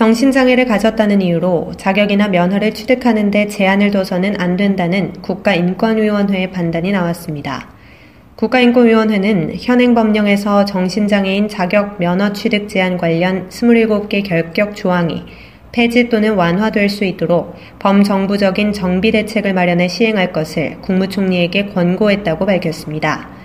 정신장애를 가졌다는 이유로 자격이나 면허를 취득하는 데 제한을 둬서는 안 된다는 국가인권위원회의 판단이 나왔습니다. 국가인권위원회는 현행 법령에서 정신장애인 자격 면허 취득 제한 관련 27개 결격 조항이 폐지 또는 완화될 수 있도록 범정부적인 정비 대책을 마련해 시행할 것을 국무총리에게 권고했다고 밝혔습니다.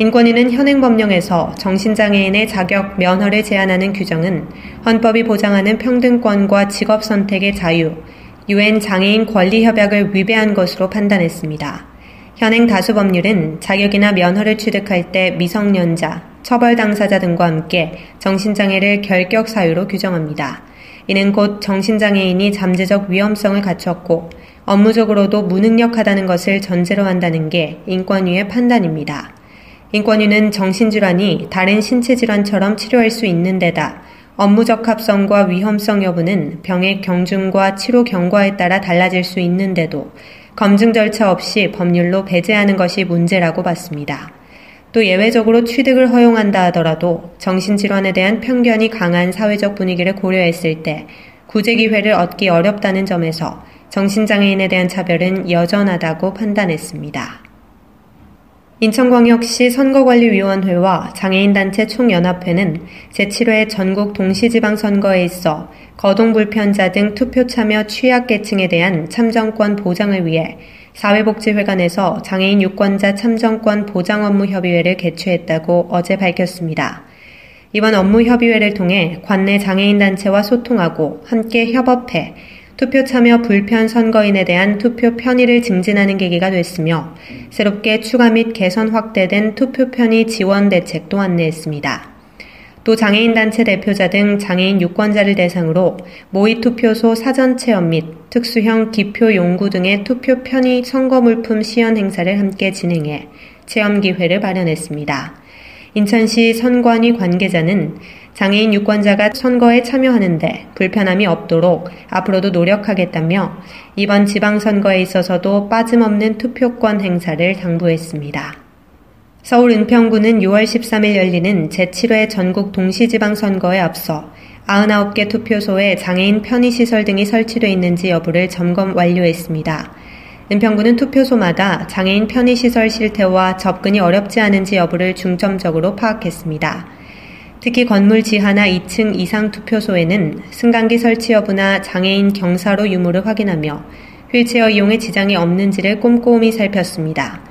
인권위는 현행 법령에서 정신장애인의 자격 면허를 제한하는 규정은 헌법이 보장하는 평등권과 직업 선택의 자유, 유엔 장애인 권리 협약을 위배한 것으로 판단했습니다. 현행 다수 법률은 자격이나 면허를 취득할 때 미성년자, 처벌 당사자 등과 함께 정신장애를 결격 사유로 규정합니다. 이는 곧 정신장애인이 잠재적 위험성을 갖췄고 업무적으로도 무능력하다는 것을 전제로 한다는 게 인권위의 판단입니다. 인권위는 정신질환이 다른 신체질환처럼 치료할 수 있는 데다 업무 적합성과 위험성 여부는 병의 경중과 치료 경과에 따라 달라질 수 있는데도 검증 절차 없이 법률로 배제하는 것이 문제라고 봤습니다. 또 예외적으로 취득을 허용한다 하더라도 정신질환에 대한 편견이 강한 사회적 분위기를 고려했을 때 구제 기회를 얻기 어렵다는 점에서 정신장애인에 대한 차별은 여전하다고 판단했습니다. 인천광역시 선거관리위원회와 장애인단체 총연합회는 제7회 전국 동시지방선거에 있어 거동불편자 등 투표 참여 취약계층에 대한 참정권 보장을 위해 사회복지회관에서 장애인 유권자 참정권 보장 업무 협의회를 개최했다고 어제 밝혔습니다. 이번 업무 협의회를 통해 관내 장애인 단체와 소통하고 함께 협업해 투표 참여 불편 선거인에 대한 투표 편의를 증진하는 계기가 됐으며 새롭게 추가 및 개선 확대된 투표 편의 지원 대책도 안내했습니다. 또 장애인 단체 대표자 등 장애인 유권자를 대상으로 모의 투표소 사전 체험 및 특수형 기표 용구 등의 투표 편의 선거 물품 시연 행사를 함께 진행해 체험 기회를 마련했습니다. 인천시 선관위 관계자는 장애인 유권자가 선거에 참여하는데 불편함이 없도록 앞으로도 노력하겠다며 이번 지방선거에 있어서도 빠짐없는 투표권 행사를 당부했습니다. 서울 은평구는 6월 13일 열리는 제7회 전국 동시지방선거에 앞서 99개 투표소에 장애인 편의시설 등이 설치되어 있는지 여부를 점검 완료했습니다. 은평구는 투표소마다 장애인 편의시설 실태와 접근이 어렵지 않은지 여부를 중점적으로 파악했습니다. 특히 건물 지하나 2층 이상 투표소에는 승강기 설치 여부나 장애인 경사로 유무를 확인하며 휠체어 이용에 지장이 없는지를 꼼꼼히 살폈습니다.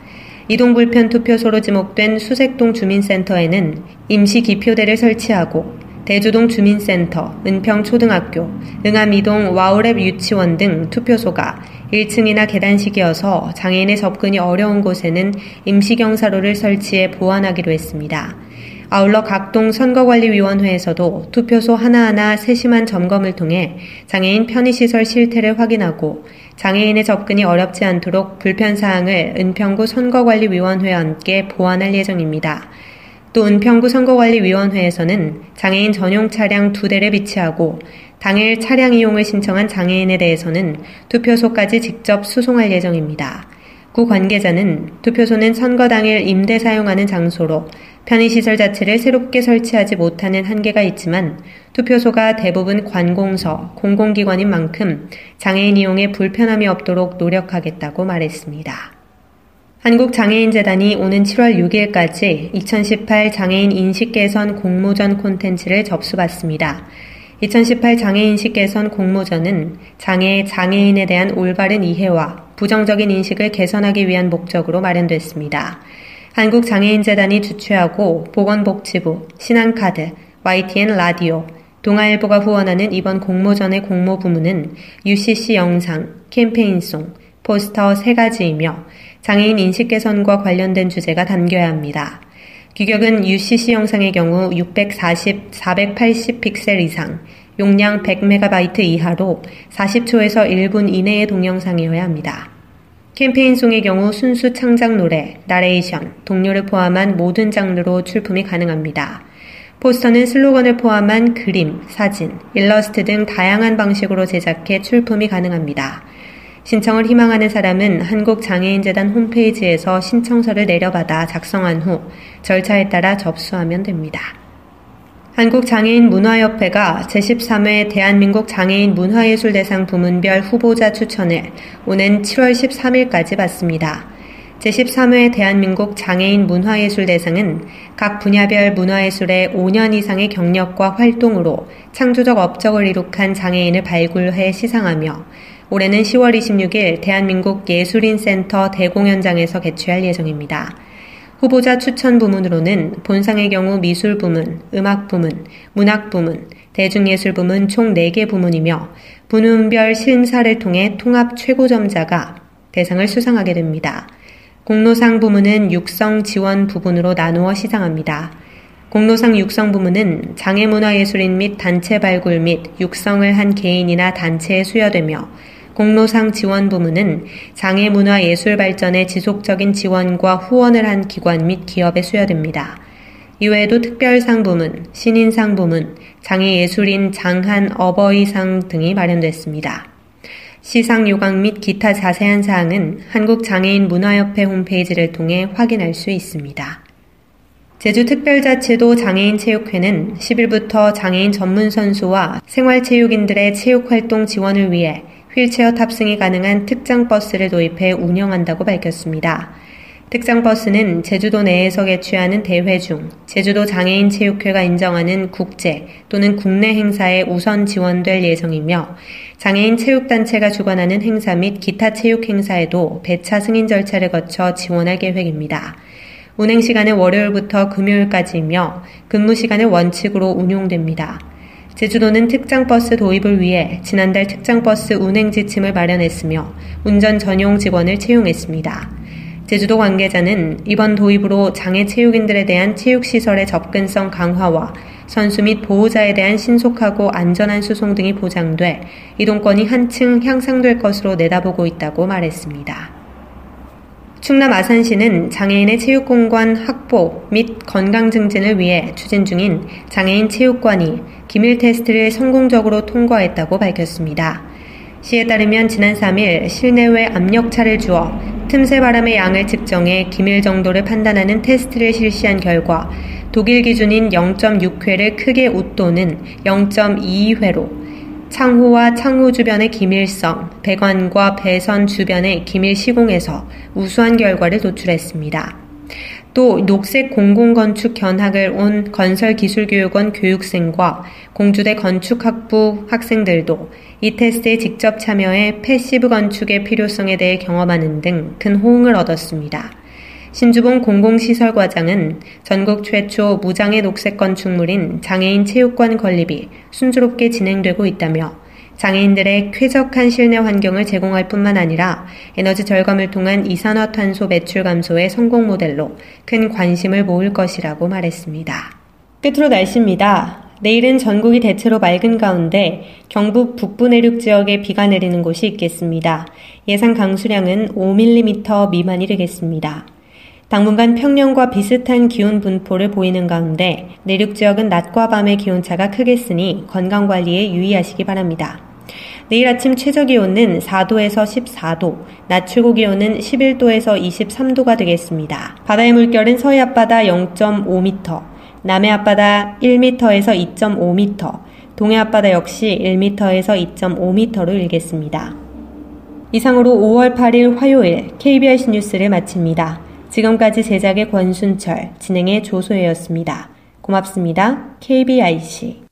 이동 불편 투표소로 지목된 수색동 주민센터에는 임시 기표대를 설치하고 대주동 주민센터, 은평초등학교, 응암이동 와우랩 유치원 등 투표소가 1층이나 계단식이어서 장애인의 접근이 어려운 곳에는 임시경사로를 설치해 보완하기로 했습니다. 아울러 각동 선거관리위원회에서도 투표소 하나하나 세심한 점검을 통해 장애인 편의시설 실태를 확인하고 장애인의 접근이 어렵지 않도록 불편사항을 은평구 선거관리위원회와 함께 보완할 예정입니다. 또 은평구 선거관리위원회에서는 장애인 전용 차량 두 대를 비치하고 당일 차량 이용을 신청한 장애인에 대해서는 투표소까지 직접 수송할 예정입니다. 구 관계자는 투표소는 선거 당일 임대 사용하는 장소로 편의시설 자체를 새롭게 설치하지 못하는 한계가 있지만 투표소가 대부분 관공서, 공공기관인 만큼 장애인 이용에 불편함이 없도록 노력하겠다고 말했습니다. 한국장애인재단이 오는 7월 6일까지 2018 장애인 인식 개선 공모전 콘텐츠를 접수받습니다. 2018 장애인식 개선 공모전은 장애, 장애인에 대한 올바른 이해와 부정적인 인식을 개선하기 위한 목적으로 마련됐습니다. 한국장애인재단이 주최하고 보건복지부, 신한카드, YTN 라디오, 동아일보가 후원하는 이번 공모전의 공모 부문은 UCC 영상, 캠페인송, 포스터 세 가지이며 장애인 인식 개선과 관련된 주제가 담겨야 합니다. 규격은 UCC 영상의 경우 640, 480 픽셀 이상, 용량 100MB 이하로 40초에서 1분 이내의 동영상이어야 합니다. 캠페인송의 경우 순수 창작 노래, 나레이션, 동료를 포함한 모든 장르로 출품이 가능합니다. 포스터는 슬로건을 포함한 그림, 사진, 일러스트 등 다양한 방식으로 제작해 출품이 가능합니다. 신청을 희망하는 사람은 한국장애인재단 홈페이지에서 신청서를 내려받아 작성한 후 절차에 따라 접수하면 됩니다. 한국장애인 문화협회가 제13회 대한민국 장애인 문화예술대상 부문별 후보자 추천을 오는 7월 13일까지 받습니다. 제13회 대한민국 장애인 문화예술대상은 각 분야별 문화예술의 5년 이상의 경력과 활동으로 창조적 업적을 이룩한 장애인을 발굴해 시상하며 올해는 10월 26일 대한민국 예술인센터 대공연장에서 개최할 예정입니다. 후보자 추천 부문으로는 본상의 경우 미술 부문, 음악 부문, 문학 부문, 대중예술 부문 총 4개 부문이며 부문별 심사를 통해 통합 최고점자가 대상을 수상하게 됩니다. 공로상 부문은 육성 지원 부분으로 나누어 시상합니다. 공로상 육성 부문은 장애문화예술인 및 단체 발굴 및 육성을 한 개인이나 단체에 수여되며 공로상 지원 부문은 장애 문화 예술 발전에 지속적인 지원과 후원을 한 기관 및 기업에 수여됩니다. 이외에도 특별상 부문, 신인상 부문, 장애 예술인 장한 어버이상 등이 마련됐습니다. 시상 요강 및 기타 자세한 사항은 한국장애인 문화협회 홈페이지를 통해 확인할 수 있습니다. 제주특별자치도 장애인체육회는 10일부터 장애인 전문선수와 생활체육인들의 체육활동 지원을 위해 휠체어 탑승이 가능한 특장 버스를 도입해 운영한다고 밝혔습니다. 특장 버스는 제주도 내에서 개최하는 대회 중 제주도 장애인 체육회가 인정하는 국제 또는 국내 행사에 우선 지원될 예정이며 장애인 체육단체가 주관하는 행사 및 기타 체육 행사에도 배차 승인 절차를 거쳐 지원할 계획입니다. 운행 시간은 월요일부터 금요일까지이며 근무 시간을 원칙으로 운용됩니다. 제주도는 특장버스 도입을 위해 지난달 특장버스 운행 지침을 마련했으며 운전 전용 직원을 채용했습니다. 제주도 관계자는 이번 도입으로 장애 체육인들에 대한 체육시설의 접근성 강화와 선수 및 보호자에 대한 신속하고 안전한 수송 등이 보장돼 이동권이 한층 향상될 것으로 내다보고 있다고 말했습니다. 충남 아산시는 장애인의 체육공간 확보 및 건강 증진을 위해 추진 중인 장애인 체육관이 기밀 테스트를 성공적으로 통과했다고 밝혔습니다. 시에 따르면 지난 3일 실내외 압력차를 주어 틈새 바람의 양을 측정해 기밀 정도를 판단하는 테스트를 실시한 결과 독일 기준인 0.6회를 크게 웃도는 0.22회로 창호와 창호 주변의 기밀성, 배관과 배선 주변의 기밀 시공에서 우수한 결과를 도출했습니다. 또 녹색 공공건축 견학을 온 건설기술교육원 교육생과 공주대 건축학부 학생들도 이 테스트에 직접 참여해 passive 건축의 필요성에 대해 경험하는 등 큰 호응을 얻었습니다. 신주봉 공공시설과장은 전국 최초 무장애 녹색 건축물인 장애인 체육관 건립이 순조롭게 진행되고 있다며 장애인들의 쾌적한 실내 환경을 제공할 뿐만 아니라 에너지 절감을 통한 이산화탄소 매출 감소의 성공 모델로 큰 관심을 모을 것이라고 말했습니다. 끝으로 날씨입니다. 내일은 전국이 대체로 맑은 가운데 경북 북부 내륙 지역에 비가 내리는 곳이 있겠습니다. 예상 강수량은 5mm 미만이 되겠습니다. 당분간 평년과 비슷한 기온 분포를 보이는 가운데 내륙 지역은 낮과 밤의 기온차가 크겠으니 건강 관리에 유의하시기 바랍니다. 내일 아침 최저 기온은 4도에서 14도, 낮 최고 기온은 11도에서 23도가 되겠습니다. 바다의 물결은 서해 앞바다 0.5m, 남해 앞바다 1m에서 2.5m, 동해 앞바다 역시 1m에서 2.5m로 일겠습니다. 이상으로 5월 8일 화요일 KBS 뉴스를 마칩니다. 지금까지 제작의 권순철, 진행의 조소혜였습니다. 고맙습니다. KBIC